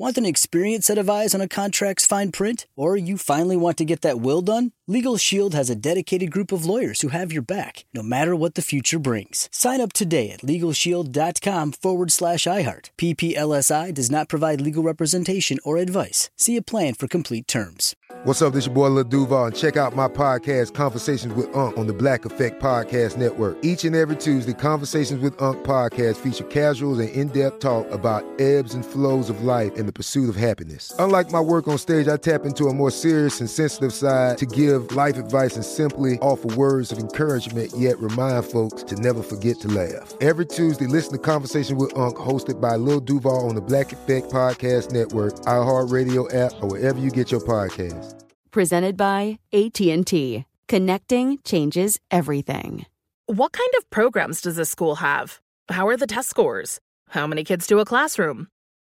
Want an experienced set of eyes on a contract's fine print? Or you finally want to get that will done? Legal Shield has a dedicated group of lawyers who have your back, no matter what the future brings. Sign up today at LegalShield.com forward slash iHeart. PPLSI does not provide legal representation or advice. See a plan for complete terms. What's up? This your boy Lil Duval, and check out my podcast, Conversations with Unc, on the Black Effect Podcast Network. Each and every Tuesday, Conversations with Unc podcast feature casuals and in-depth talk about ebbs and flows of life and the pursuit of happiness. Unlike my work on stage, I tap into a more serious and sensitive side to give life advice and simply offer words of encouragement, yet remind folks to never forget to laugh. Every Tuesday, listen to Conversation with Unc, hosted by Lil Duval on the Black Effect Podcast Network, iHeartRadio app, or wherever you get your podcasts. Presented by AT&T. Connecting changes everything. What kind of programs does this school have? How are the test scores? How many kids do a classroom?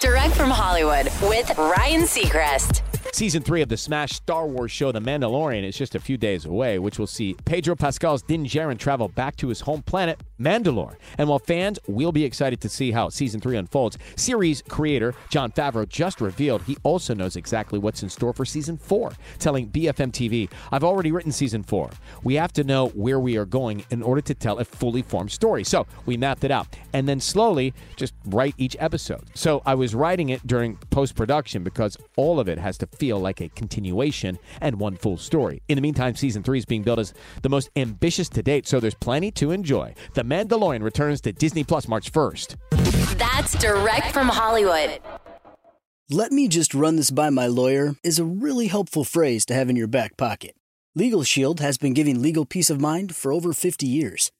Direct from Hollywood with Ryan Seacrest. Season three of the smash Star Wars show The Mandalorian is just a few days away, which will see Pedro Pascal's Din Djarin travel back to his home planet, Mandalore. And while fans will be excited to see how season three unfolds, series creator Jon Favreau just revealed he also knows exactly what's in store for season four, telling BFM TV, I've already written season four. We have to know where we are going in order to tell a fully formed story. So we mapped it out and then slowly just write each episode. So I was writing it during post production because all of it has to feel like a continuation and one full story. In the meantime, season three is being billed as the most ambitious to date, so there's plenty to enjoy. The Mandalorian returns to Disney Plus March 1st. That's direct from Hollywood. Let me just run this by my lawyer is a really helpful phrase to have in your back pocket. Legal Shield has been giving legal peace of mind for over 50 years.